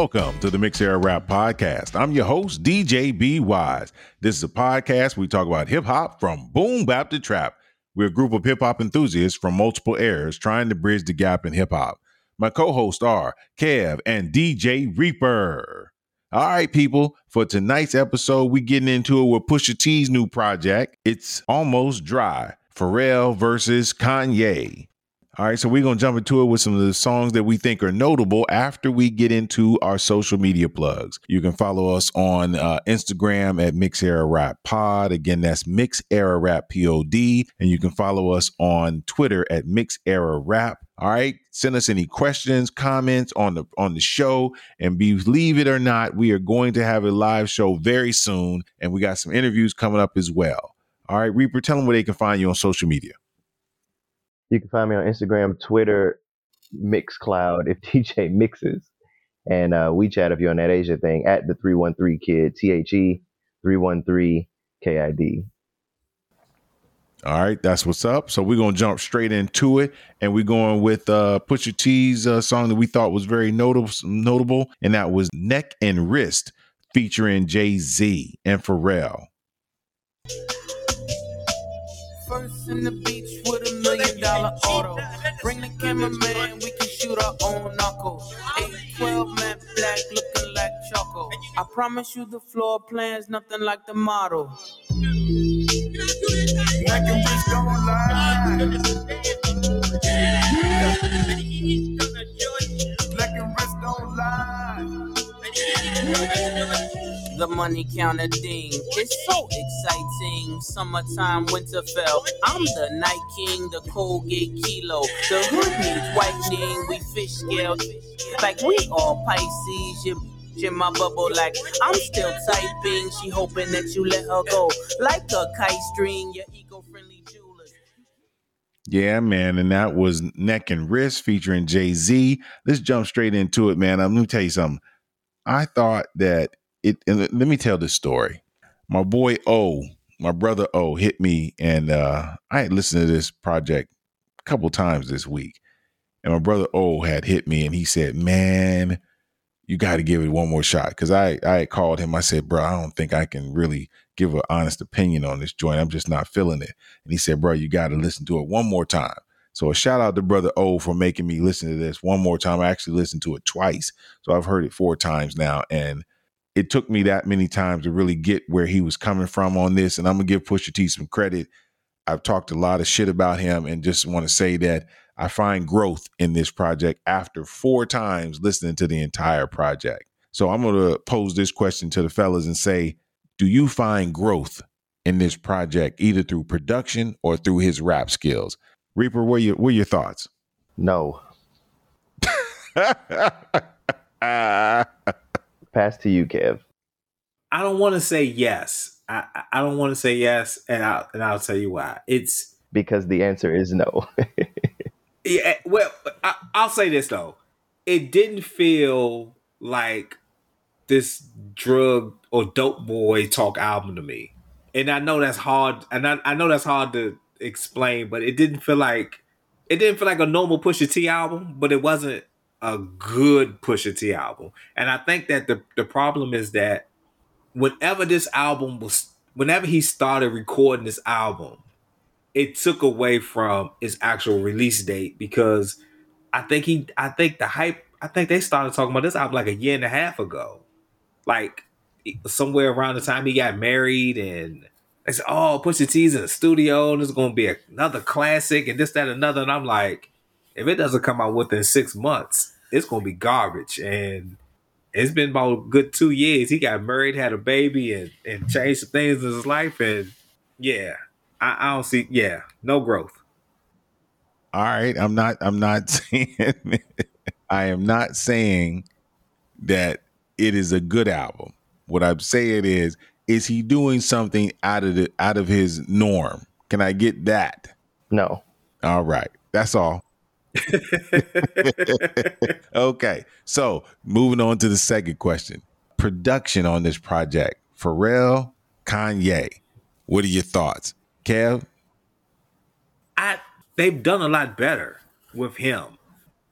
Welcome to the Mix Era Rap Podcast. I'm your host, DJ B Wise. This is a podcast we talk about hip hop from boom bap to trap. We're a group of hip hop enthusiasts from multiple eras trying to bridge the gap in hip hop. My co hosts are Kev and DJ Reaper. All right, people, for tonight's episode, we getting into it with Pusha T's new project. It's almost dry. Pharrell versus Kanye. All right, so we're gonna jump into it with some of the songs that we think are notable after we get into our social media plugs. You can follow us on uh, Instagram at Mix Era Rap Pod. Again, that's Mix Era Rap Pod, and you can follow us on Twitter at Mix Era Rap. All right, send us any questions, comments on the on the show, and believe it or not, we are going to have a live show very soon, and we got some interviews coming up as well. All right, Reaper, tell them where they can find you on social media. You can find me on Instagram, Twitter, Mixcloud if DJ mixes, and uh, WeChat if you're on that Asia thing at the three one three kid T H E three one three K I D. All right, that's what's up. So we're gonna jump straight into it, and we're going with uh, Pusha T's uh, song that we thought was very notable, notable, and that was "Neck and Wrist" featuring Jay Z and Pharrell. In the beach with a million dollar auto. Bring the cameraman, we can shoot our own knuckle. 812 matte black looking like choco. I promise you the floor plan's nothing like the model. Neck and wrist don't lie. Neck and wrist don't lie. The money counter ding. It's so exciting. Summertime, Winterfell. I'm the night king, the Colgate kilo. The hood needs whitening. We fish scale. Like we all Pisces. You in my bubble like I'm still typing. She hoping that you let her go. Like a kite string. Your eco-friendly jewelers. Yeah, man, and that was Neck and Wrist featuring Jay Z. Let's jump straight into it, man. Let me tell you something. I thought that it. Let me tell this story. My boy O, my brother O, hit me, and uh, I had listened to this project a couple times this week. And my brother O had hit me, and he said, "Man, you got to give it one more shot." Because I I called him. I said, "Bro, I don't think I can really give an honest opinion on this joint. I'm just not feeling it." And he said, "Bro, you got to listen to it one more time." So a shout out to brother O for making me listen to this one more time. I actually listened to it twice, so I've heard it four times now, and it took me that many times to really get where he was coming from on this. And I'm gonna give Pusha T some credit. I've talked a lot of shit about him, and just want to say that I find growth in this project after four times listening to the entire project. So I'm gonna pose this question to the fellas and say, do you find growth in this project, either through production or through his rap skills? Reaper, what are your, what are your thoughts? No. Pass to you, Kev. I don't want to say yes. I, I- don't want to say yes, and I and I'll tell you why. It's Because the answer is no. yeah. Eh, well, I, I'll say this though. It didn't feel like this drug or dope boy talk album to me, and I know that's hard. And I, I know that's hard to explain, but it didn't feel like it didn't feel like a normal Pusha T album, but it wasn't a good Pusha T album. And I think that the the problem is that whenever this album was whenever he started recording this album, it took away from its actual release date because I think he I think the hype I think they started talking about this album like a year and a half ago. Like somewhere around the time he got married and they said, Oh, Pusha T's in the studio and it's gonna be another classic and this, that, another. And I'm like, if it doesn't come out within six months, it's gonna be garbage. And it's been about a good two years. He got married, had a baby, and and changed some things in his life. And yeah, I, I don't see. Yeah, no growth. All right, I'm not. I'm not saying. I am not saying that it is a good album. What I'm saying is, is he doing something out of the out of his norm? Can I get that? no. All right, that's all. okay, so moving on to the second question: production on this project. Pharrell, Kanye. What are your thoughts, Kev? I they've done a lot better with him.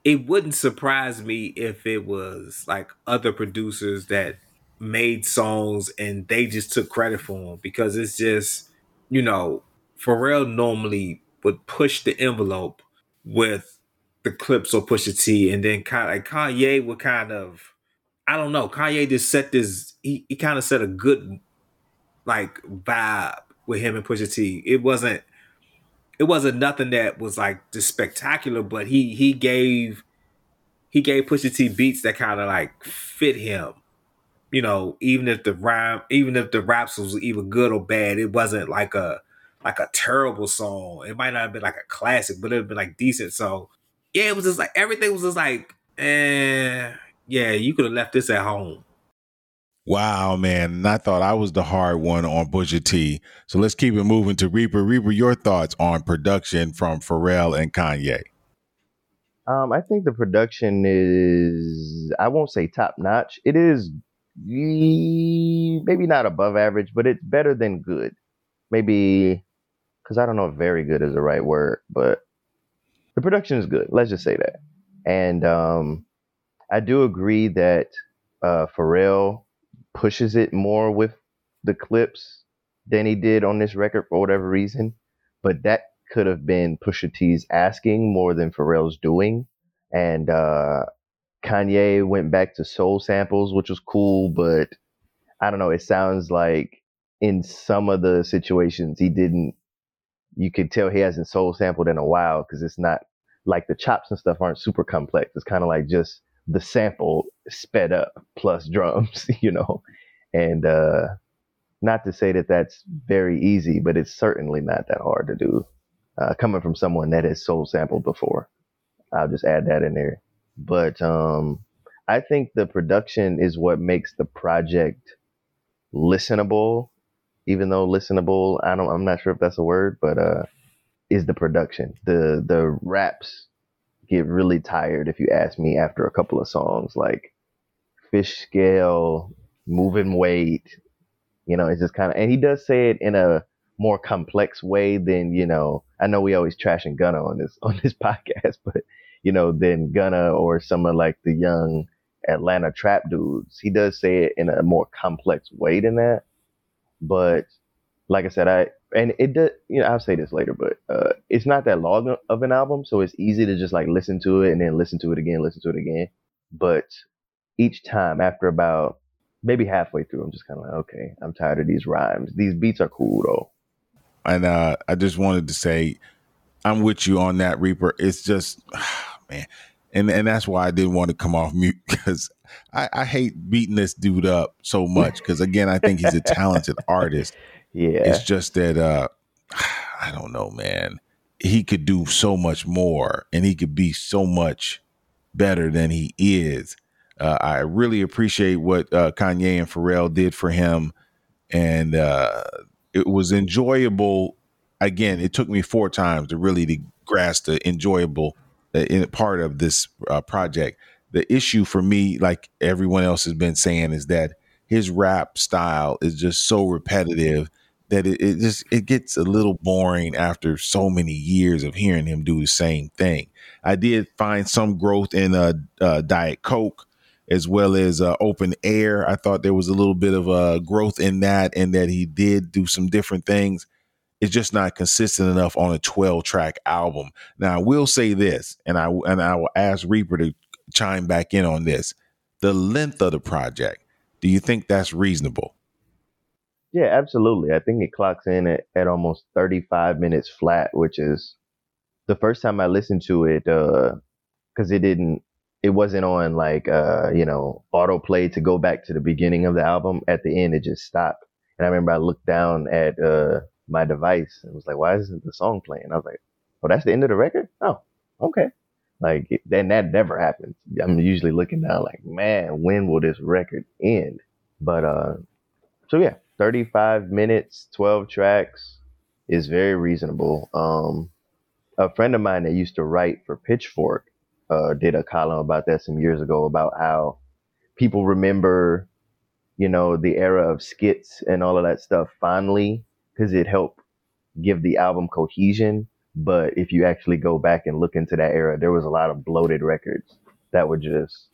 it wouldn't surprise me if it was like other producers that made songs and they just took credit for them because it's just you know Pharrell normally would push the envelope with the Clipse or Pusha T, and then kind like Kanye would kind of I don't know Kanye just set this he, he kind of set a good like vibe with him and Pusha T. It wasn't it wasn't nothing that was like just spectacular, but he he gave he gave Pusha T beats that kind of like fit him you know, even if the rhyme, even if the raps was even good or bad, it wasn't like a like a terrible song. It might not have been like a classic, but it'd been like decent. So yeah, it was just like everything was just like, eh, yeah, you could have left this at home. Wow, man. And I thought I was the hard one on Pusha T. So let's keep it moving to Reaper. Reaper, your thoughts on production from Pharrell and Kanye? Um, I think the production is I won't say top notch. It is maybe not above average, but it's better than good. Maybe because I don't know if very good is the right word, but the production is good. Let's just say that. And um, I do agree that uh, Pharrell pushes it more with the Clipse than he did on this record for whatever reason. But that could have been Pusha T's asking more than Pharrell's doing. And uh, Kanye went back to soul samples, which was cool, but I don't know. It sounds like in some of the situations he didn't. You could tell he hasn't soul sampled in a while because it's not like the chops and stuff aren't super complex. It's kind of like just the sample sped up plus drums, you know. And uh, not to say that that's very easy, but it's certainly not that hard to do. Uh, coming from someone that has soul sampled before, I'll just add that in there but um, I think the production is what makes the project listenable. Even though listenable, I don't, I'm not sure if that's a word, but uh, is the production. The the raps get really tired if you ask me after a couple of songs like fish scale, moving weight. You know, it's just kind of, and he does say it in a more complex way than you know. I know we always trashing Gunna on this on this podcast, but you know, than Gunna or some of like the young Atlanta trap dudes. He does say it in a more complex way than that. But like I said, I and it does you know, I'll say this later, but uh it's not that long of an album, so it's easy to just like listen to it and then listen to it again, listen to it again. But each time after about maybe halfway through, I'm just kinda like, okay, I'm tired of these rhymes. These beats are cool though. And uh I just wanted to say I'm with you on that, Reaper. It's just, man, and and that's why I didn't want to come off mute because I, I hate beating this dude up so much because again, I think he's a talented artist. Yeah, it's just that uh, I don't know, man. He could do so much more, and he could be so much better than he is. Uh, I really appreciate what uh, Kanye and Pharrell did for him, and uh, it was enjoyable again, it took me four times to really to grasp the enjoyable uh, in part of this uh, project. The issue for me, like everyone else has been saying, is that his rap style is just so repetitive that it, it just it gets a little boring after so many years of hearing him do the same thing. I did find some growth in uh, uh, Diet Coke as well as uh, Open Air. I thought there was a little bit of a uh, growth in that, and that he did do some different things it's just not consistent enough on a 12 track album. Now, I will say this, and I and I will ask Reaper to chime back in on this. The length of the project, do you think that's reasonable? Yeah, absolutely. I think it clocks in at, at almost 35 minutes flat, which is the first time I listened to it, because uh, it didn't, it wasn't on like, uh, you know, autoplay to go back to the beginning of the album. At the end, it just stopped. And I remember I looked down at uh, my device and was like, why isn't the song playing? I was like, oh, that's the end of the record? Oh, okay. Like, then that never happens. I'm usually looking down like, man, when will this record end? But, uh, so yeah, 35 minutes, 12 tracks is very reasonable. Um, a friend of mine that used to write for Pitchfork, uh, did a column about that some years ago about how people remember, you know, the era of skits and all of that stuff fondly because it helped give the album cohesion. But if you actually go back and look into that era, there was a lot of bloated records that were just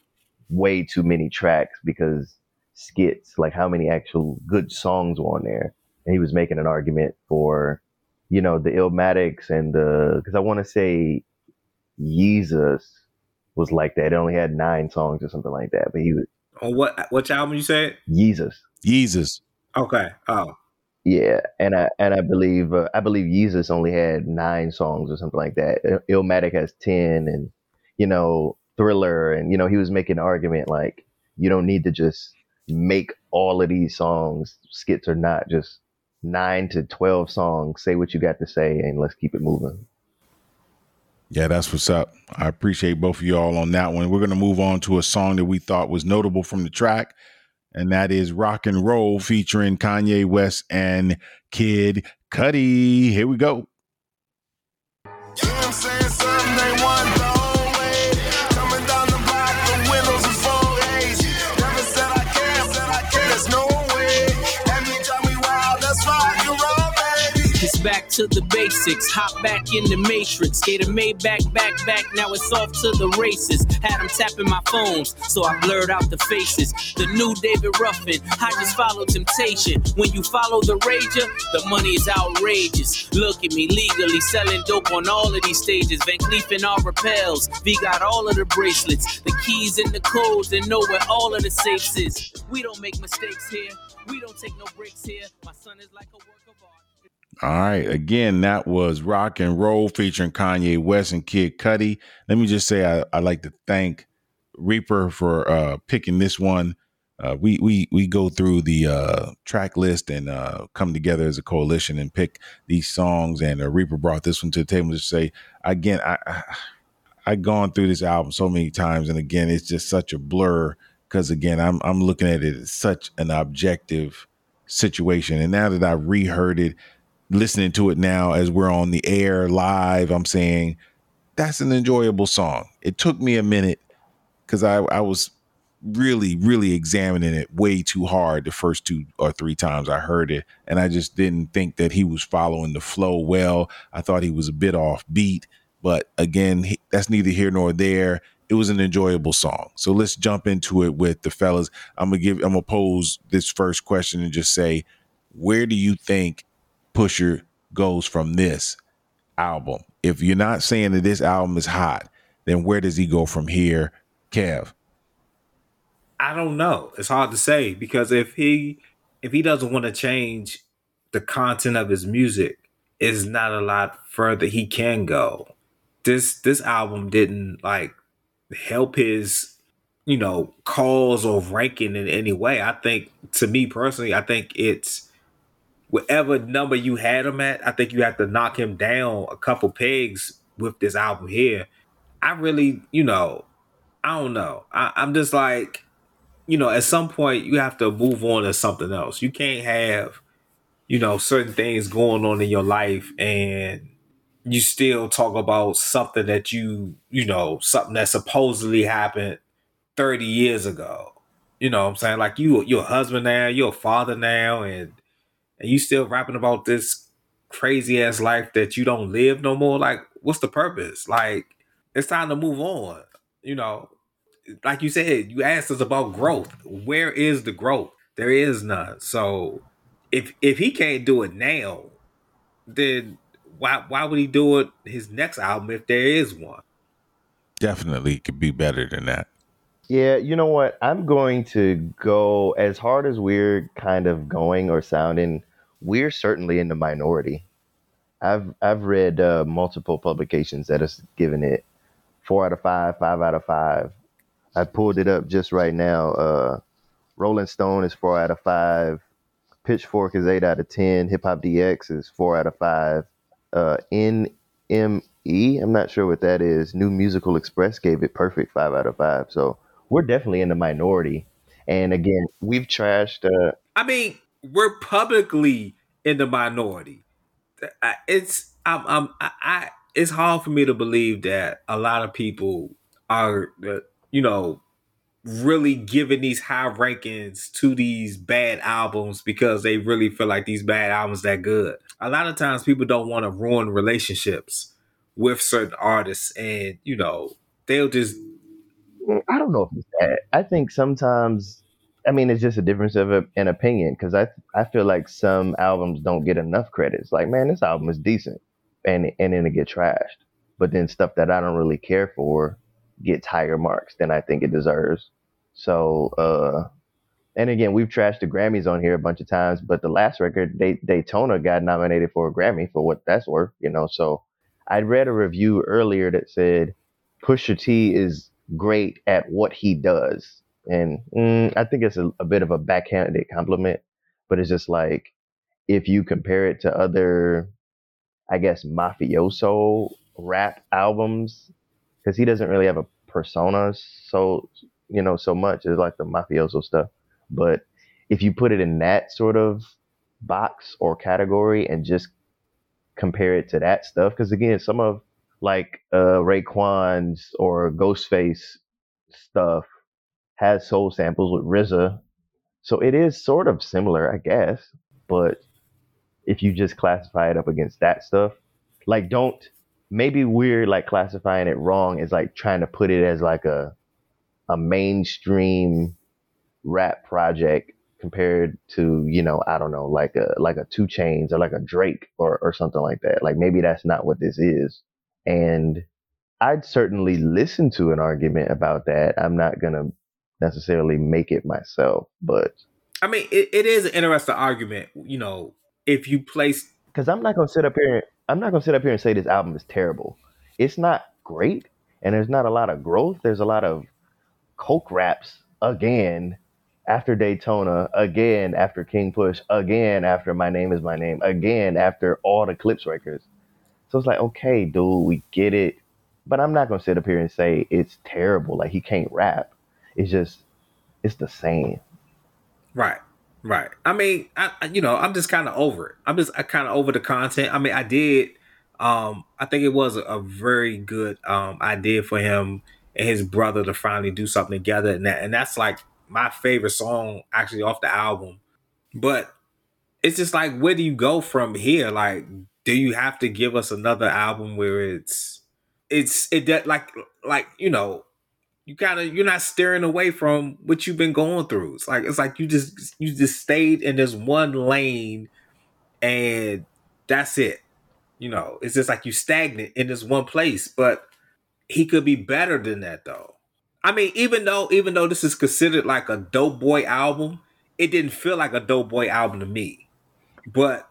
way too many tracks because skits, like how many actual good songs were on there. And he was making an argument for, you know, the Illmatics and the, because I want to say Jesus was like that. It only had nine songs or something like that. But he was On what which album you said? Jesus. Jesus. Okay. Oh. Yeah, and I and I believe uh, I believe Jesus only had nine songs or something like that. Il- Illmatic has ten, and you know Thriller, and you know he was making an argument like you don't need to just make all of these songs skits or not, just nine to twelve songs. Say what you got to say, and let's keep it moving. Yeah, that's what's up. I appreciate both of y'all on that one. We're to move on to a song that we thought was notable from the track, and that is Rock and Roll featuring Kanye West and Kid Cudi. Here we go. You know back to the basics. Hop back in the matrix. Gator made back, back, back. Now it's off to the races. Had them tapping my phones, so I blurred out the faces. The new David Ruffin. I just follow temptation. When you follow the rager, the money is outrageous. Look at me legally selling dope on all of these stages. Van Cleef and Arpels. V got all of the bracelets, the keys and the codes, and know where all of the safes is. We don't make mistakes here. We don't take no breaks here. My son is like a work of art. All right. Again, that was Rock and Roll featuring Kanye West and Kid Cudi. Let me just say I, I'd like to thank Reaper for uh, picking this one. Uh, we we we go through the uh, track list and uh, come together as a coalition and pick these songs. And uh, Reaper brought this one to the table to say again. I, I I've gone through this album so many times, and again, it's just such a blur because again, I'm I'm looking at it as such an objective situation. And now that I've reheard it, listening to it now as we're on the air live, I'm saying that's an enjoyable song. It took me a minute because I, I was really, really examining it way too hard the first two or three times I heard it. And I just didn't think that he was following the flow well. I thought he was a bit off beat. But again, he, that's neither here nor there. It was an enjoyable song. So let's jump into it with the fellas. I'm gonna give I'm gonna pose this first question and just say, where do you think Pusha goes from this album? If you're not saying that this album is hot, then where does he go from here? Kev. I don't know. It's hard to say because if he if he doesn't want to change the content of his music, is not a lot further he can go. This this album didn't like help his you know cause or ranking in any way. I think to me personally, I think it's whatever number you had him at, I think you have to knock him down a couple pegs with this album here. I really, you know, I don't know. I, I'm just like, you know, at some point you have to move on to something else. You can't have, you know, certain things going on in your life and you still talk about something that you, you know, something that supposedly happened 30 years ago. You know I'm saying? Like you you're a husband now, you're a father now, and and you still rapping about this crazy ass life that you don't live no more. Like, what's the purpose? Like, it's time to move on. You know, like you said, you asked us about growth. Where is the growth? There is none. So if if he can't do it now, then why why would he do it his next album if there is one? Definitely could be better than that. Yeah, you know what? I'm going to go as hard as we're kind of going or sounding. We're certainly in the minority. I've I've read uh, multiple publications that has given it four out of five, five out of five. I pulled it up just right now. Uh, Rolling Stone is four out of five. Pitchfork is eight out of ten. Hip Hop DX is four out of five. Uh, NME, I'm not sure what that is. New Musical Express gave it perfect five out of five. So we're definitely in the minority. And again, we've trashed. Uh, I mean, we're publicly in the minority. It's I'm, I'm I, I it's hard for me to believe that a lot of people are uh, you know really giving these high rankings to these bad albums because they really feel like these bad albums that good. A lot of times people don't want to ruin relationships with certain artists, and you know they'll just I don't know if it's that. I think sometimes, I mean, it's just a difference of a, an opinion because I I feel like some albums don't get enough credits. Like, man, this album is decent, and and then it get trashed. But then stuff that I don't really care for gets higher marks than I think it deserves. So, uh, and again, we've trashed the Grammys on here a bunch of times, but the last record, Day- Daytona, got nominated for a Grammy for what that's worth, you know. So, I read a review earlier that said Pusha T is great at what he does. And mm, I think it's a, a bit of a backhanded compliment, but it's just like if you compare it to other, I guess, mafioso rap albums, because he doesn't really have a persona so, you know, so much as like the mafioso stuff. But if you put it in that sort of box or category and just compare it to that stuff, because again, some of like uh Raekwon's or Ghostface stuff has soul samples with RZA. So it is sort of similar, I guess. But if you just classify it up against that stuff, like don't maybe we're like classifying it wrong as like trying to put it as like a a mainstream rap project compared to, you know, I don't know, like a like a 2 Chainz or like a Drake or, or something like that. Like maybe that's not what this is. And I'd certainly listen to an argument about that. I'm not gonna necessarily make it myself, but I mean, it, it is an interesting argument. You know, if you place because I'm not gonna sit up here. I'm not gonna sit up here and say this album is terrible. It's not great, and there's not a lot of growth. There's a lot of coke raps again after Daytona, again after King Push, again after My Name Is My Name, again after all the Clipse records. So it's like, okay, dude, we get it, but I'm not gonna sit up here and say it's terrible. Like he can't rap. It's just, it's the same. Right. Right. I mean, I you know, I'm just kind of over it. I'm just I kind of over the content. I mean, I did um I think it was a, a very good um idea for him and his brother to finally do something together and that and that's like my favorite song actually off the album. But it's just like where do you go from here? Like do you have to give us another album where it's it's it that like like you know you kind of you're not steering away from what you've been going through. It's like it's like you just you just stayed in this one lane and that's it. You know, it's just like you stagnant in this one place. But he could be better than that though. I mean, even though even though this is considered like a dope boy album, it didn't feel like a dope boy album to me. But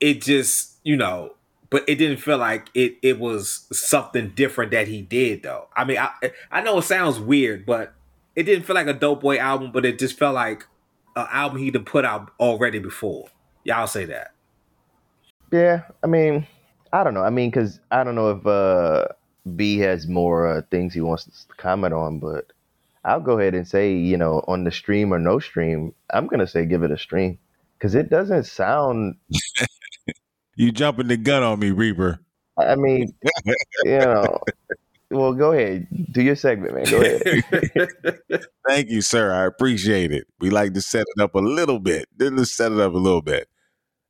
it just, you know, but it didn't feel like it it was something different that he did though. I mean, I I know it sounds weird, but it didn't feel like a dope boy album, but it just felt like an album he'd put out already before. Y'all say that. Yeah, I mean, I don't know. I mean, because I don't know if uh, B has more uh, things he wants to comment on, but I'll go ahead and say, you know, on the stream or no stream, I'm gonna say give it a stream because it doesn't sound. You jumping the gun on me, Reaper. I mean, you know. Well, go ahead, do your segment, man. Go ahead. Thank you, sir. I appreciate it. We like to set it up a little bit. Let's set it up a little bit.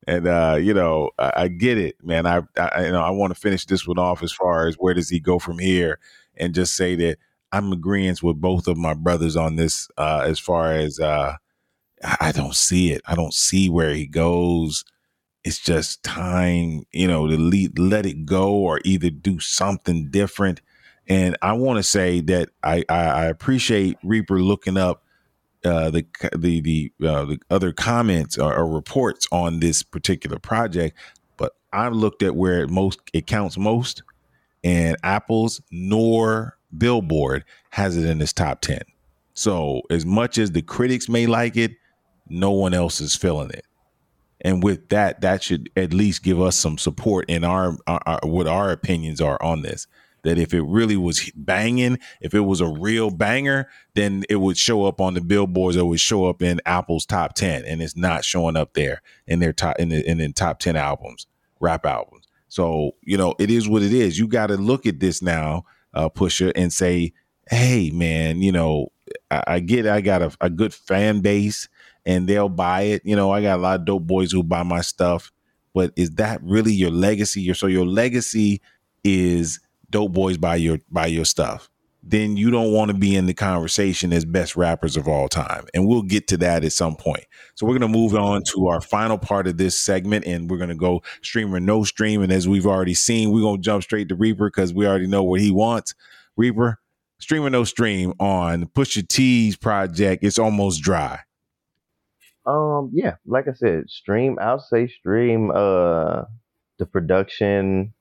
And uh, you know, I, I get it, man. I, I you know I want to finish this one off as far as where does he go from here, and just say that I'm agreeing with both of my brothers on this. Uh, as far as uh, I I don't see it. I don't see where he goes. It's just time, you know, to le- let it go or either do something different. And I want to say that I, I, I appreciate Reaper looking up uh, the the the uh, the other comments or, or reports on this particular project, but I've looked at where it most it counts most, and Apple's nor Billboard has it in its top ten. So as much as the critics may like it, no one else is feeling it. And with that, that should at least give us some support in our, our, our what our opinions are on this. That if it really was banging, if it was a real banger, then it would show up on the billboards. It would show up in Apple's top ten, and it's not showing up there in their top in the in the top ten albums, rap albums. So you know, it is what it is. You got to look at this now, uh, Pusha, and say, "Hey, man, you know, I, I get I got a, a good fan base, and they'll buy it. You know, I got a lot of dope boys who buy my stuff, but is that really your legacy? Your so your legacy." is Dope Boys buy your buy your stuff, then you don't want to be in the conversation as best rappers of all time. And we'll get to that at some point. So we're going to move on to our final part of this segment and we're going to go stream or no stream. And as we've already seen, we're going to jump straight to Reaper because we already know what he wants. Reaper, stream or no stream on Pusha T's project. It's almost dry. Um, yeah, like I said, stream. I'll say stream. Uh, the production,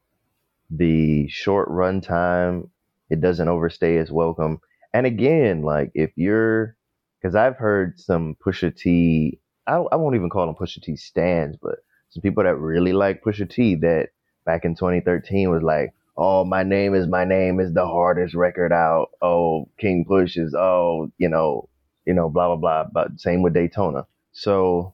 the short run time, it doesn't overstay its welcome. And again, like if you're, because I've heard some Pusha T. I I won't even call them Pusha T stands, but some people that really like Pusha T that back in 2013 was like, oh, my name is my name is the hardest record out. Oh, King Push is oh, you know, you know, blah blah blah. But same with Daytona. So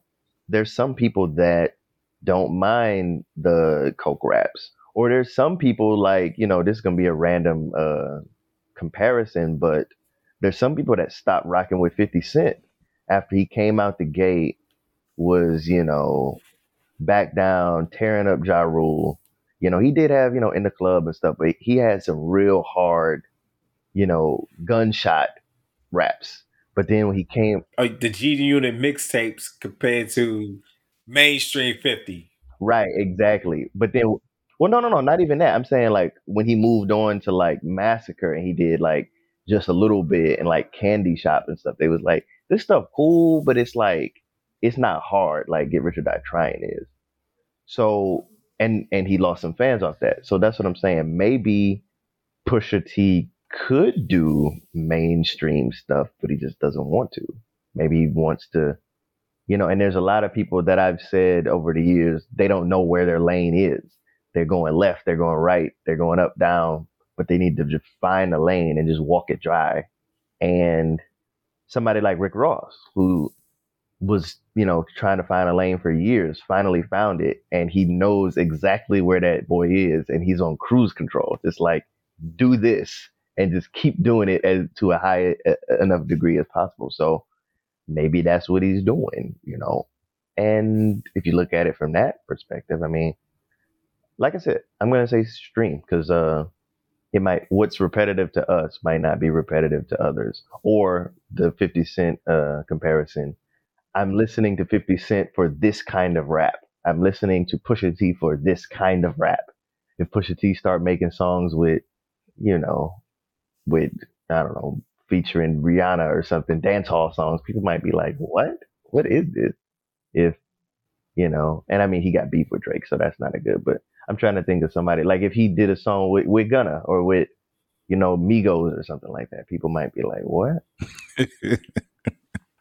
there's some people that don't mind the coke raps, or there's some people like you know this is gonna be a random uh, comparison, but there's some people that stopped rocking with 50 Cent after he came out the gate was you know back down tearing up Ja Rule. You know he did have you know in the club and stuff, but he had some real hard you know gunshot raps. But then when he came Uh, the G Unit mixtapes compared to mainstream 50. Right, exactly. But then, well, no, no, no, not even that. I'm saying like when he moved on to like Massacre and he did like just a little bit and like Candy Shop and stuff. They was like this stuff cool, but it's like it's not hard like Get Rich or Die Trying is. So and and he lost some fans off that. So that's what I'm saying. Maybe Pusha T could do mainstream stuff, but he just doesn't want to. Maybe he wants to you know, and there's a lot of people that I've said over the years, they don't know where their lane is. They're going left, they're going right, they're going up, down, but they need to just find a lane and just walk it dry. And somebody like Rick Ross, who was, you know, trying to find a lane for years, finally found it, and he knows exactly where that boy is, and he's on cruise control. It's like, do this and just keep doing it as to a high uh, enough degree as possible. So, maybe that's what he's doing, you know. And if you look at it from that perspective, I mean, like I said, I'm gonna say stream because uh, it might what's repetitive to us might not be repetitive to others. Or the 50 Cent uh, comparison. I'm listening to 50 Cent for this kind of rap. I'm listening to Pusha T for this kind of rap. If Pusha T start making songs with, you know, with I don't know, featuring Rihanna or something, dance hall songs, people might be like, "What? What is this?" If you know, and I mean, he got beef with Drake, so that's not a good. But I'm trying to think of somebody like if he did a song with with Gunna or with you know Migos or something like that, people might be like, "What?"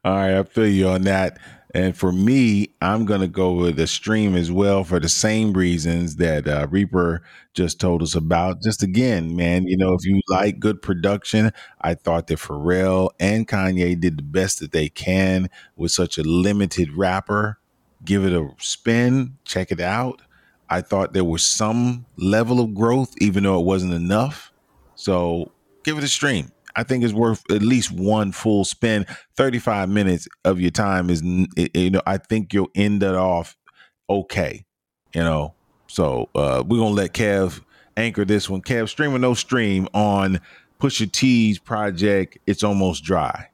All right, I feel you on that. And for me, I'm going to go with a stream as well for the same reasons that uh, Reaper just told us about. Just again, man, you know, if you like good production, I thought that Pharrell and Kanye did the best that they can with such a limited rapper. Give it a spin, check it out. I thought there was some level of growth, even though it wasn't enough. So give it a stream. I think it's worth at least one full spin. 35 minutes of your time is, you know, I think you'll end it off okay, you know. So uh, we're going to let Kev anchor this one. Kev, stream or no stream on Pusha T's project, It's Almost Dry.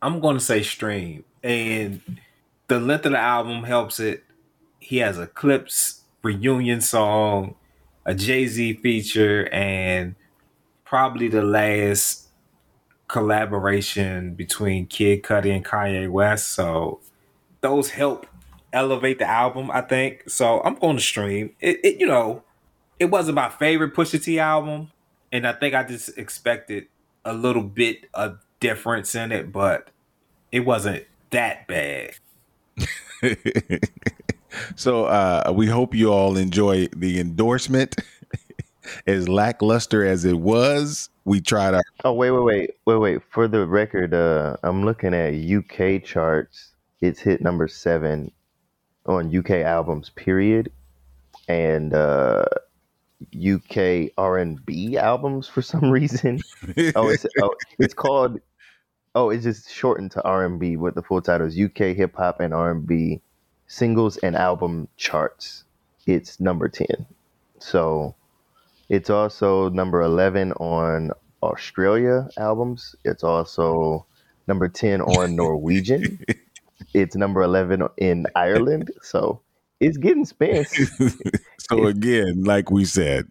I'm going to say stream. And the length of the album helps it. He has a Clipse reunion song, a Jay Z feature, and probably the last collaboration between Kid Cudi and Kanye West. So those help elevate the album, I think. So I'm going to stream. It, it you know, it wasn't my favorite Pusha T album, and I think I just expected a little bit of difference in it, but it wasn't that bad. so uh, we hope you all enjoy the endorsement. as lackluster as it was, we tried our Oh wait, wait, wait, wait, wait. For the record, uh, I'm looking at UK charts. It's hit number seven on UK albums, period, and uh, UK R&B albums for some reason. Oh, it's oh, it's called. Oh, it's just shortened to R&B. What the full title is: UK hip hop and R&B singles and album charts. It's number ten. So It's also number 11 on Australia albums. It's also number 10 on Norwegian. it's number 11 in Ireland. So it's getting spins. so again, like we said,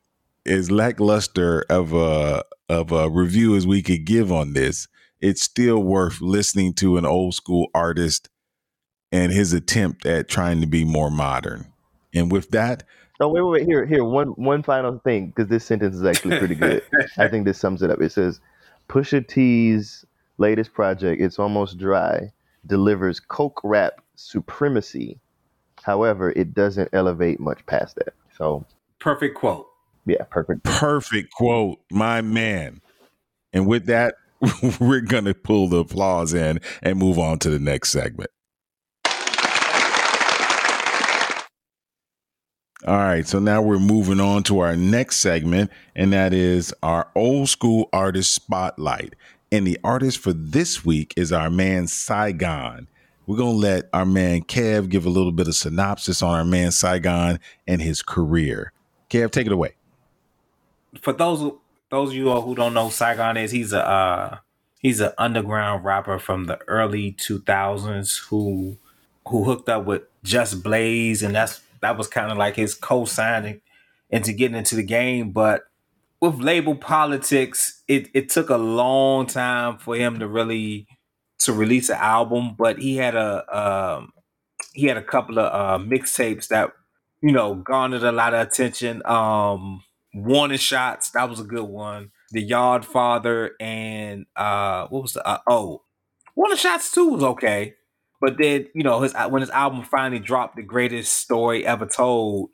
as lackluster of a of a review as we could give on this, it's still worth listening to an old school artist and his attempt at trying to be more modern. And with that, Oh wait, wait, wait. Here, here. One, one final thing, because this sentence is actually pretty good. I think this sums it up. It says, "Pusha T's latest project, it's almost dry, delivers coke rap supremacy. However, it doesn't elevate much past that. So, Perfect quote. yeah, perfect. perfect quote, my man. And with that, we're going to pull the applause in and move on to the next segment. All right, so now we're moving on to our next segment, and that is our old school artist spotlight. And the artist for this week is our man Saigon. We're going to let our man Kev give a little bit of synopsis on our man Saigon and his career. Kev, take it away. For those those of you all who don't know, who Saigon is he's a uh, he's an underground rapper from the early two thousands who who hooked up with Just Blaze, and that's that was kind of like his co-signing into getting into the game. But with label politics, it it took a long time for him to really to release an album. But he had a um, he had a couple of uh, mixtapes that you know garnered a lot of attention. Um, Warning Shots that was a good one. The Yard Father and uh, what was the uh, oh Warning Shots too was okay. But then you know his when his album finally dropped, the greatest story ever told,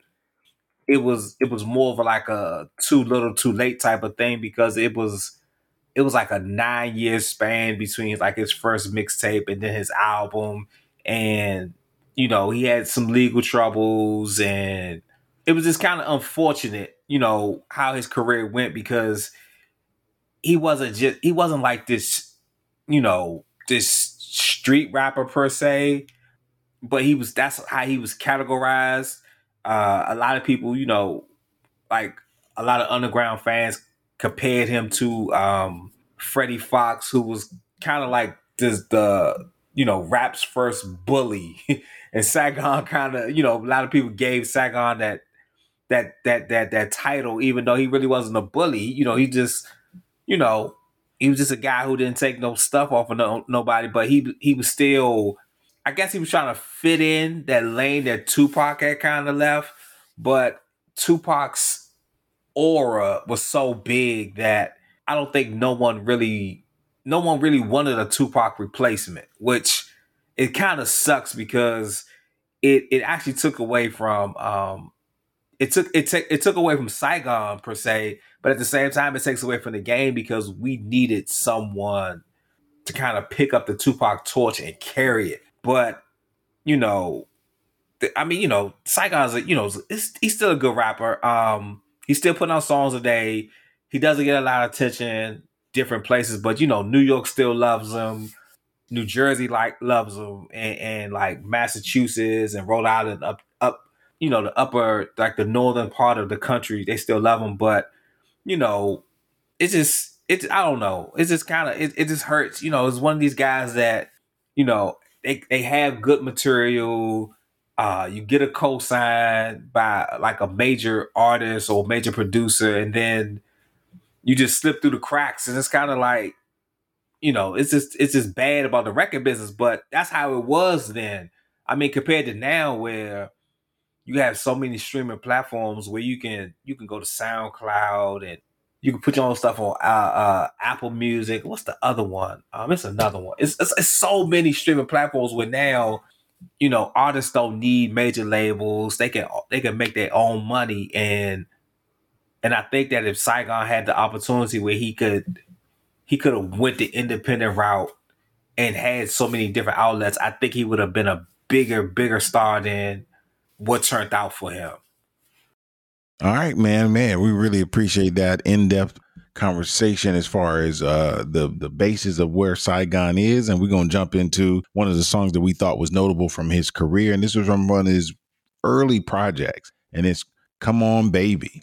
it was it was more of like a too little too late type of thing because it was it was like a nine year span between like his first mixtape and then his album. And you know he had some legal troubles and it was just kind of unfortunate you know how his career went because he wasn't just he wasn't like this you know this street rapper per se but he was that's how he was categorized. Uh a lot of people you know like a lot of underground fans compared him to um Freddie Foxxx who was kind of like this the you know rap's first bully. And Saigon kind of you know a lot of people gave Saigon that that that that that title even though he really wasn't a bully. You know he just you know he was just a guy who didn't take no stuff off of no, nobody but he he was still I guess he was trying to fit in that lane that Tupac had kind of left but Tupac's aura was so big that I don't think no one really no one really wanted a Tupac replacement, which it kind of sucks because it it actually took away from um it took it took it took away from Saigon per se, but at the same time it takes away from the game because we needed someone to kind of pick up the Tupac torch and carry it. But you know, th- I mean, you know, Saigon's a, you know, he's still a good rapper. Um, he's still putting out songs a day. He doesn't get a lot of attention different places, but you know, New York still loves him. New Jersey like loves him, and, and like Massachusetts and Rhode Island up up, you know, the upper like the northern part of the country, they still love him. But you know, it's just it's I don't know. It's just kind of it, it just hurts. You know, it's one of these guys that you know they they have good material. Uh, you get a co-sign by like a major artist or major producer, and then you just slip through the cracks, and it's kind of like you know, it's just it's just bad about the record business, but that's how it was then. I mean, compared to now, where you have so many streaming platforms where you can you can go to SoundCloud and you can put your own stuff on uh, uh, Apple Music. What's the other one? Um, it's another one. It's, it's it's so many streaming platforms where now, you know, artists don't need major labels. They can they can make their own money and and I think that if Saigon had the opportunity where he could he could have went the independent route and had so many different outlets, I think he would have been a bigger, bigger star than what turned out for him. All right, man, man, we really appreciate that in-depth conversation as far as uh, the the basis of where Saigon is, and we're gonna jump into one of the songs that we thought was notable from his career, and this was from one of his early projects, and it's "Come On, Baby."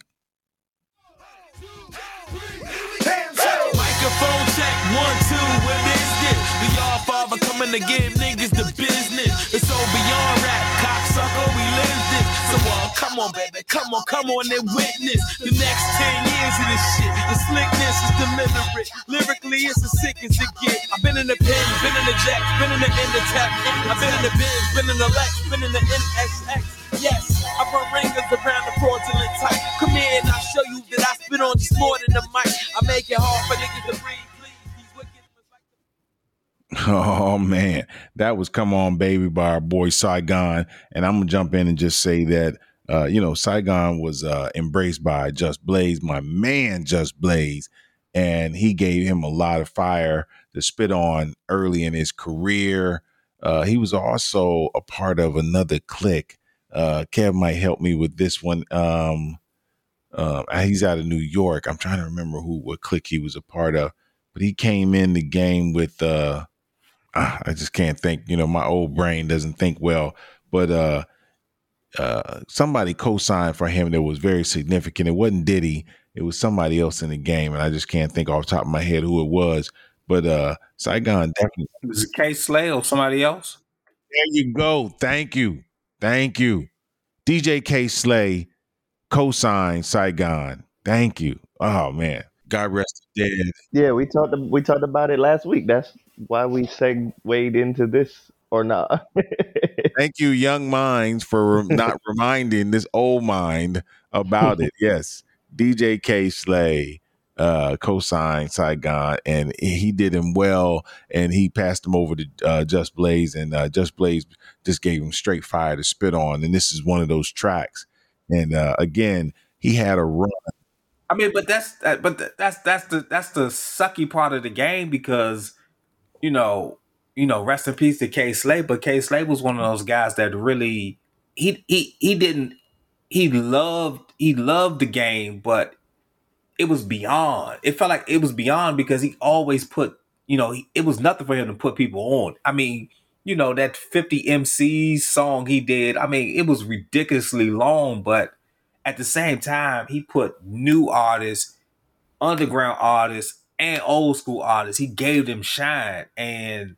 Microphone check, one, two, what is this? The Yard Father coming to give niggas the business. It's so beyond rap, come on, baby, come on, come on and witness the next 10 years of this shit. The slickness is deliberate. Lyrically, it's as sick as it get. I've been in the pen, been in the jack, been in the end of tap. I've been in the Benz, been in the Lex, been in the NSX. Yes, I run ringers around the fraudulent type. Come here and I'll show you that I spit on just more than the mic. I make it hard for niggas to breathe. Oh man, that was "Come On Baby" by our boy Saigon, and I'm gonna jump in and just say that uh, you know Saigon was uh, embraced by Just Blaze, my man Just Blaze, and he gave him a lot of fire to spit on early in his career. Uh, he was also a part of another clique. Uh, Kev might help me with this one. Um, uh, he's out of New York. I'm trying to remember who what clique he was a part of, but he came in the game with. Uh, ah, I just can't think. You know, my old brain doesn't think well. But uh, somebody co-signed for him that was very significant. It wasn't Diddy. It was somebody else in the game, and I just can't think off the top of my head who it was. But uh, Saigon definitely. Was it K Slay or somebody else? There you go. Thank you. Thank you. DJ K Slay co-signed Saigon. Thank you. Oh man. God rest his dead. Yeah, we talked we talked about it last week. That's why we segued into this or not. Thank you, young minds, for rem- not reminding this old mind about it. Yes, DJ K Slay uh, co-signed Saigon, and he did him well, and he passed him over to uh, Just Blaze, and uh, Just Blaze just gave him straight fire to spit on, and this is one of those tracks. And uh, again, he had a run. I mean, but that's that, but that's that's the that's the sucky part of the game because you know you know rest in peace to K Slay, but K Slay was one of those guys that really he he he didn't he loved he loved the game, but it was beyond. It felt like it was beyond because he always put you know he, it was nothing for him to put people on. I mean. You know that 50 MCs song he did. I mean, it was ridiculously long, but at the same time, he put new artists, underground artists, and old school artists. He gave them shine. And,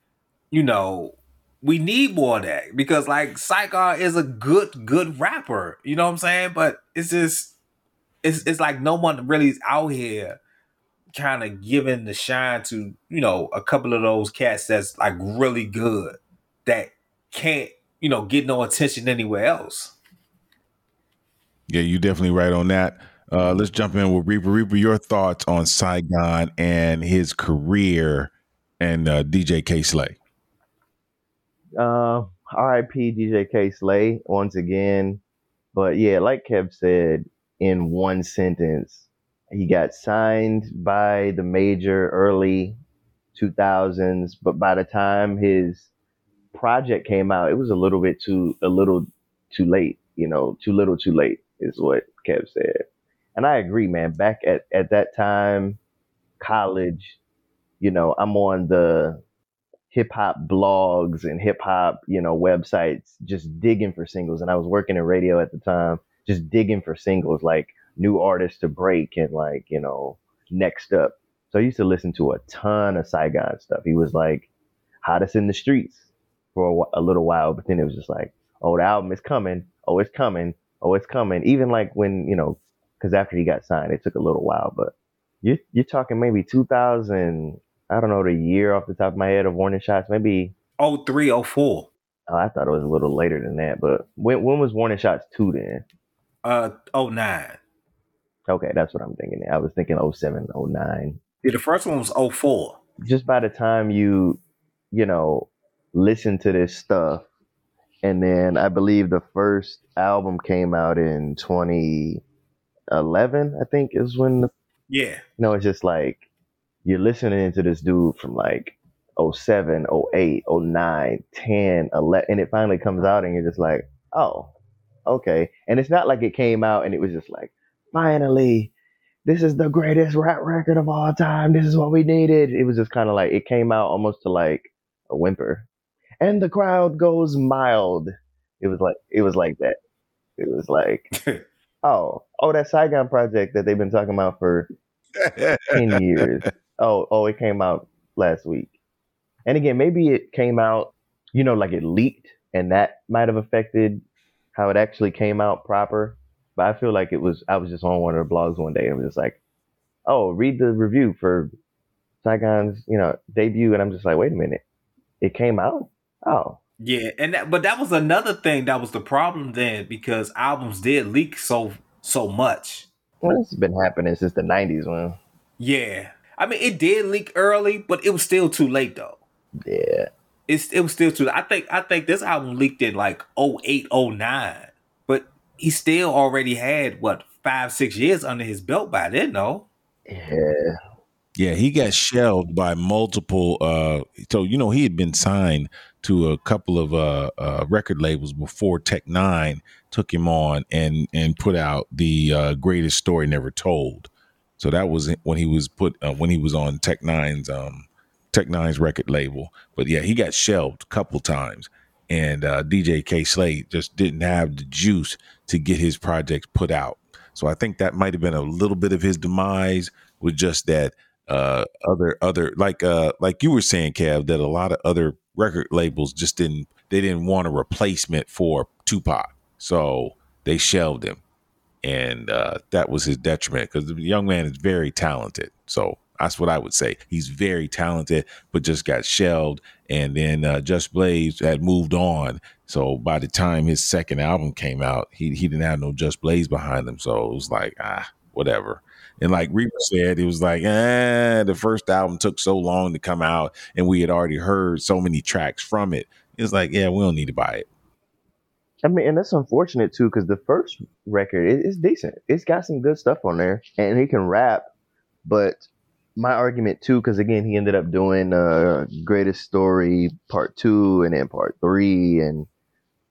you know, we need more of that because like Saigon is a good, good rapper. You know what I'm saying? But it's just it's it's like no one really is out here kind of giving the shine to, you know, a couple of those cats that's like really good that can't, you know, get no attention anywhere else. Yeah, you definitely right on that. Uh, let's jump in with Reaper. Reaper, your thoughts on Saigon and his career and uh, DJ K Slay. Uh, R.I.P. DJ K Slay once again. But yeah, like Kev said, in one sentence, he got signed by the major early 2000s, but by the time his project came out, it was a little bit too a little too late. You know, too little, too late is what Kev said, and I agree, man. Back at at that time, college, you know, I'm on the hip hop blogs and hip hop, you know, websites, just digging for singles. And I was working in radio at the time, just digging for singles, like new artists to break and like, you know, next up. So I used to listen to a ton of Saigon stuff. He was like hottest in the streets for a, a little while, but then it was just like, oh, the album is coming. Oh, it's coming. Oh, it's coming. Even like when, you know, because after he got signed, it took a little while, but you you're talking maybe 2000. I don't know the year off the top of my head of Warning Shots. Maybe Oh three, oh four. oh, I thought it was a little later than that. But when when was Warning Shots two then? Uh oh nine. Okay, that's what I'm thinking. I was thinking 07, 09. Yeah, the first one was oh four. Just by the time you you know listen to this stuff, and then I believe the first album came out in 2011. I think is when the Yeah. you know, it's just like you're listening to this dude from like 07, 08, 09, 10, 11, and it finally comes out and you're just like, oh, okay. And it's not like it came out and it was just like, finally, this is the greatest rap record of all time. This is what we needed. It was just kind of like, it came out almost to like a whimper. And the crowd goes mild. It was like, it was like that. It was like, oh, oh, that Saigon project that they've been talking about for 10 years. Oh, oh, it came out last week. And again, maybe it came out, you know, like it leaked, and that might have affected how it actually came out proper. But I feel like it was. I was just on one of the blogs one day, and it was just like, "Oh, read the review for Saigon's, you know, debut," and I'm just like, "Wait a minute, it came out? Oh, Yeah, and that, but that was another thing that was the problem then because albums did leak so so much. well, this has been happening since the '90s, man. Yeah, I mean it did leak early, but it was still too late though. Yeah, It's it was still too. I think I think this album leaked in like 08, 09. but he still already had what five six years under his belt by then, though. yeah, Yeah, he got shelved by multiple. Uh, so you know he had been signed to a couple of uh, uh, record labels before Tech Nine took him on and and put out the uh, greatest story never told. So that was when he was put uh, when he was on Tech Nine's um, Tech Nine's record label. But yeah, he got shelved a couple times, and uh, DJ K Slay just didn't have the juice to get his projects put out. So I think that might have been a little bit of his demise with just that uh other other like uh like you were saying Kev that a lot of other record labels just didn't they didn't want a replacement for Tupac so they shelved him and uh that was his detriment because the young man is very talented. So that's what I would say. He's very talented but just got shelved and then uh Just Blaze had moved on. So by the time his second album came out he he didn't have no Just Blaze behind him. So it was like ah whatever. And like Reaper said, it was like, eh, the first album took so long to come out, and we had already heard so many tracks from it. It's like, yeah, we don't need to buy it. I mean, and that's unfortunate too, because the first record is decent. It's got some good stuff on there, and he can rap. But my argument too, because again, he ended up doing uh, Greatest Story Part Two and then Part Three, and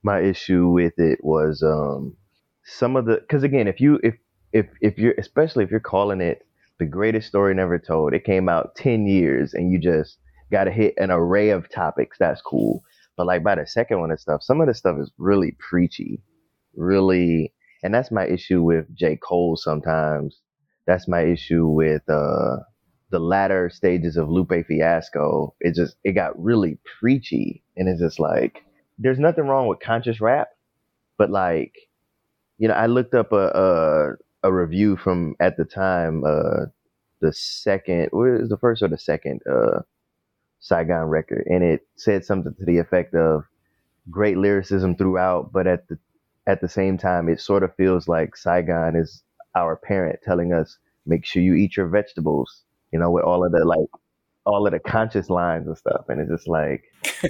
my issue with it was um, some of the because again, if you if if if you're especially if you're calling it the greatest story never told, it came out ten years, and you just got to hit an array of topics. That's cool. But like by the second one and stuff, some of the stuff is really preachy, really, and that's my issue with J. Cole sometimes. That's my issue with uh the latter stages of Lupe Fiasco. It just it got really preachy, and it's just like there's nothing wrong with conscious rap, but like you know, I looked up a a, a review from at the time uh the second, what is the first or the second uh Saigon record, and it said something to the effect of great lyricism throughout, but at the at the same time, it sort of feels like Saigon is our parent telling us, make sure you eat your vegetables, you know, with all of the like all of the conscious lines and stuff, and it's just like,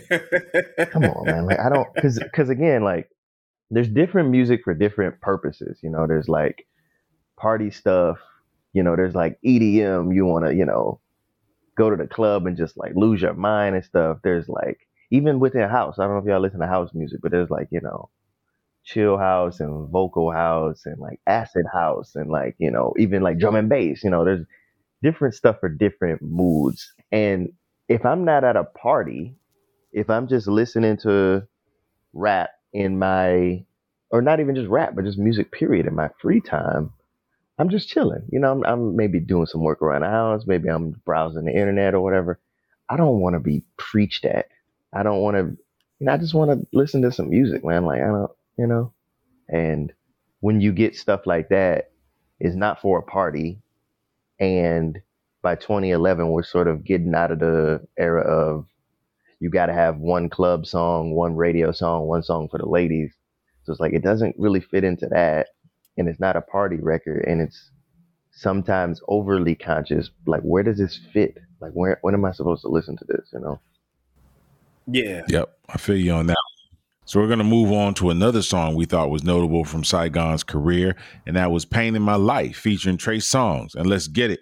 come on, man, like I don't, because because again, like there's different music for different purposes, you know, there's like party stuff, you know, there's like EDM, you want to, you know, go to the club and just like lose your mind and stuff. There's like even within house. I don't know if y'all listen to house music, but there's like you know, chill house and vocal house and like acid house and like you know even like drum and bass. You know, there's different stuff for different moods. And if I'm not at a party, if I'm just listening to rap in my or not even just rap, but just music period in my free time, I'm just chilling. You know, I'm, I'm maybe doing some work around the house. Maybe I'm browsing the internet or whatever. I don't want to be preached at. I don't want to, you know, I just want to listen to some music, man. Like, I don't, you know, and when you get stuff like that, it's not for a party. And by 2011, we're sort of getting out of the era of you got to have one club song, one radio song, one song for the ladies. So it's like, it doesn't really fit into that and it's not a party record and it's sometimes overly conscious like where does this fit like where when am i supposed to listen to this you know yeah. Yep, I feel you on that. So we're gonna move on to another song we thought was notable from Saigon's career, and that was "Pain in My Life" featuring Trey Songz. And let's get it.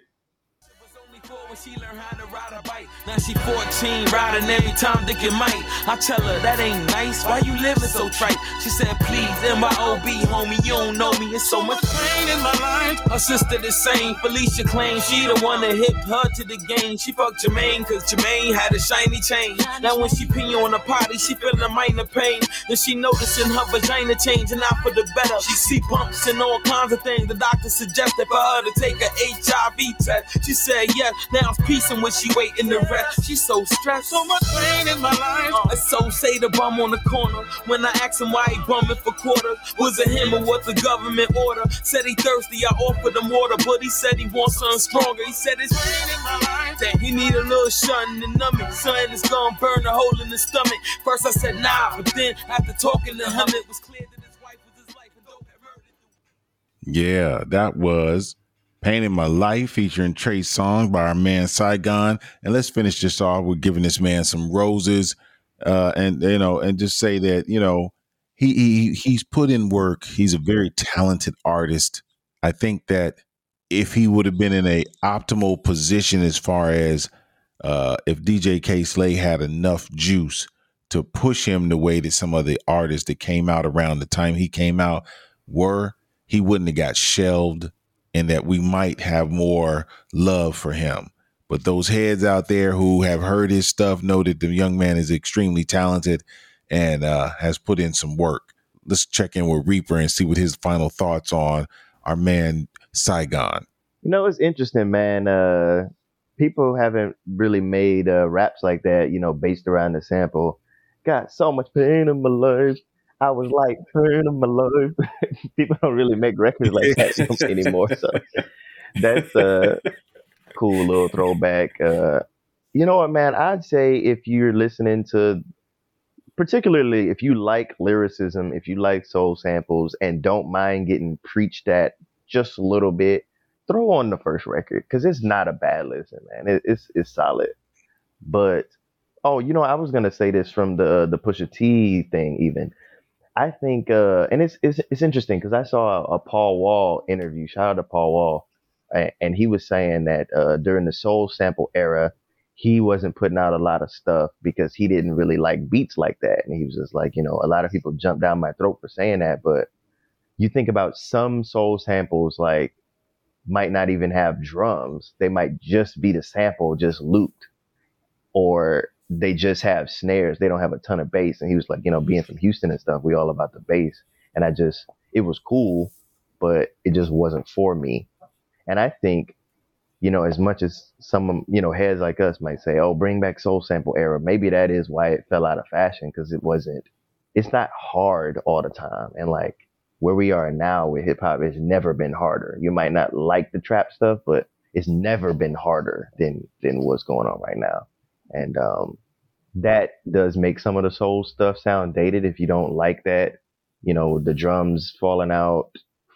She 14, riding every time and Mike. I tell her that ain't nice. Why you living so trite? She said, please, MYOB, homie, you don't know me. It's so much pain in my life. Her sister the same. Felicia claims she the one that hit her to the game. She fucked Jermaine cause Jermaine had a shiny chain. Now when she pee on the potty, she feeling a minor pain. And she noticing her vagina changing out for the better. She see bumps and all kinds of things. The doctor suggested for her to take a HIV test. She said yes. Now it's piecing when she waiting the rest. She's so stressed. So much pain in my life. Uh, so say the bum on the corner. When I asked him why he bumming for quarters, was it him or what the government order? Said he thirsty, I offered him water, but he said he wants something stronger. He said it's pain in my life. That he need a little shunting and numbing. Son, it's gonna burn a hole in the stomach. First I said nah, but then after talking to him, it was clear that his wife was his life and dope murdered. Yeah, that was Pain in My Life featuring Trey Song by our man Saigon. And let's finish this off with giving this man some roses. Uh, and you know, and just say that, you know, he, he he's put in work. He's a very talented artist. I think that if he would have been in a optimal position as far as uh, if DJ K Slay had enough juice to push him the way that some of the artists that came out around the time he came out were, he wouldn't have got shelved and that we might have more love for him. But those heads out there who have heard his stuff know that the young man is extremely talented and uh, has put in some work. Let's check in with Reaper and see what his final thoughts on our man Saigon. You know, it's interesting, man. Uh, people haven't really made uh, raps like that, you know, based around the sample. Got so much pain in my life. I was like, in my life. people don't really make records like that anymore. So that's a cool little throwback. Uh, you know what, man? I'd say if you're listening to, particularly if you like lyricism, if you like soul samples, and don't mind getting preached at just a little bit, throw on the first record because it's not a bad listen, man. It, it's it's solid. But oh, you know, I was gonna say this from the the Pusha T thing. Even I think, uh, and it's it's it's interesting because I saw a, a Paul Wall interview. Shout out to Paul Wall, and, and he was saying that uh, during the soul sample era, he wasn't putting out a lot of stuff because he didn't really like beats like that, and he was just like, you know, a lot of people jump down my throat for saying that, but you think about some soul samples like might not even have drums. They might just be the sample just looped. Or they just have snares. They don't have a ton of bass. And he was like, you know, being from Houston and stuff, we all about the bass. And I just it was cool, but it just wasn't for me. And I think, you know, as much as some you know, heads like us might say, Oh, bring back soul sample era, maybe that is why it fell out of fashion, because it wasn't it's not hard all the time. And like where we are now with hip hop, it's never been harder. You might not like the trap stuff, but it's never been harder than than what's going on right now. And um, that does make some of the soul stuff sound dated if you don't like that. You know, the drums falling out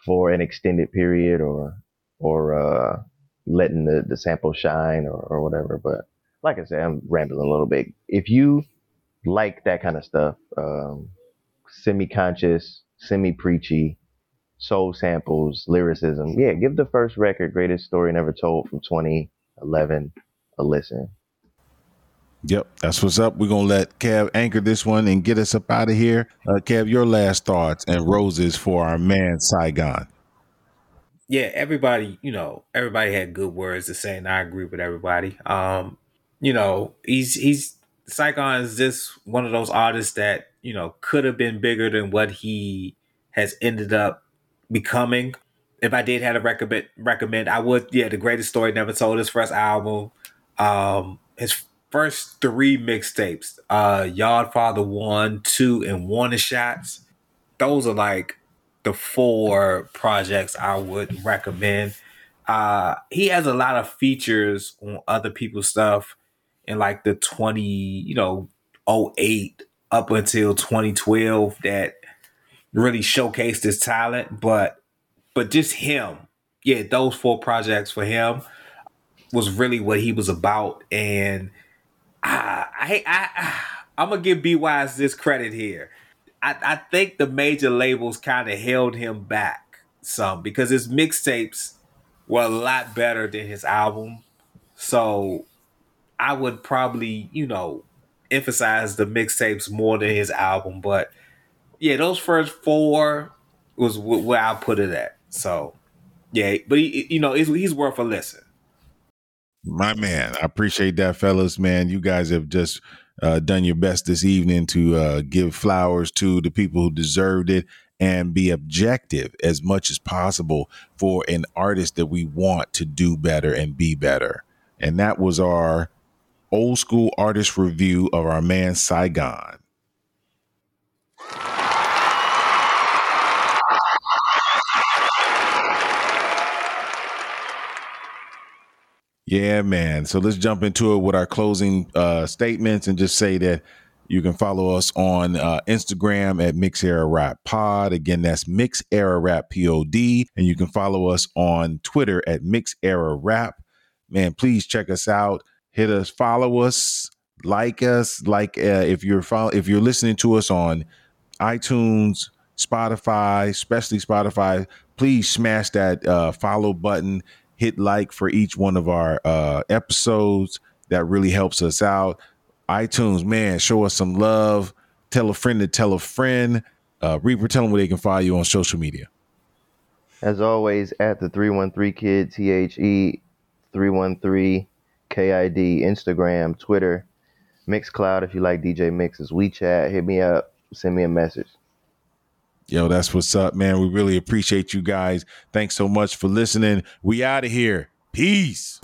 for an extended period or or uh, letting the, the sample shine or, or whatever. But like I said, I'm rambling a little bit. If you like that kind of stuff, um, semi-conscious, semi-preachy, soul samples, lyricism, yeah, give the first record, Greatest Story Never Told from 2011, a listen. Yep, that's what's up. We're gonna let Kev anchor this one and get us up out of here. Uh, Kev, your last thoughts and roses for our man Saigon. yeah, everybody, you know, everybody had good words to say, and I agree with everybody. Um, you know, he's he's Saigon is just one of those artists that you know could have been bigger than what he has ended up becoming. If I did have to recommend, recommend, I would. Yeah, the greatest story never told. His first album, um, his first three mixtapes, uh, Yardfather one, two, and Warning Shots. Those are like the four projects I would recommend. Uh, he has a lot of features on other people's stuff in like the 20, you know, 08 up until 2012 that really showcased his talent. But but just him, yeah, those four projects for him was really what he was about. And I I, I I'm gonna give B Wise this credit here. I, I think the major labels kind of held him back some because his mixtapes were a lot better than his album. So I would probably, you know, emphasize the mixtapes more than his album. But yeah, those first four was wh- where I put it at. So yeah, but he, you know, he's worth a listen. My man, I appreciate that, fellas. Man, you guys have just uh, done your best this evening to uh, give flowers to the people who deserved it and be objective as much as possible for an artist that we want to do better and be better. And that was our old school artist review of our man Saigon. Yeah, man. So let's jump into it with our closing uh, statements and just say that you can follow us on uh, Instagram at Mix Era Rap Pod. Again, that's Mix Era Rap Pod. And you can follow us on Twitter at Mix Era Rap. Man, please check us out. Hit us, follow us, like us. Like uh, if you're follow, if you're listening to us on iTunes, Spotify, especially Spotify, please smash that uh, follow button. Hit like for each one of our uh, episodes. That really helps us out iTunes, man, show us some love. Tell a friend to tell a friend. Uh, Reaper, tell them where they can follow you on social media. As always, at the 313 Kid, T H E 313 KID, Instagram, Twitter, Mixcloud. If you like DJ Mixes, WeChat, hit me up, send me a message. Yo, that's what's up, man. We really appreciate you guys. Thanks so much for listening. We out of here. Peace.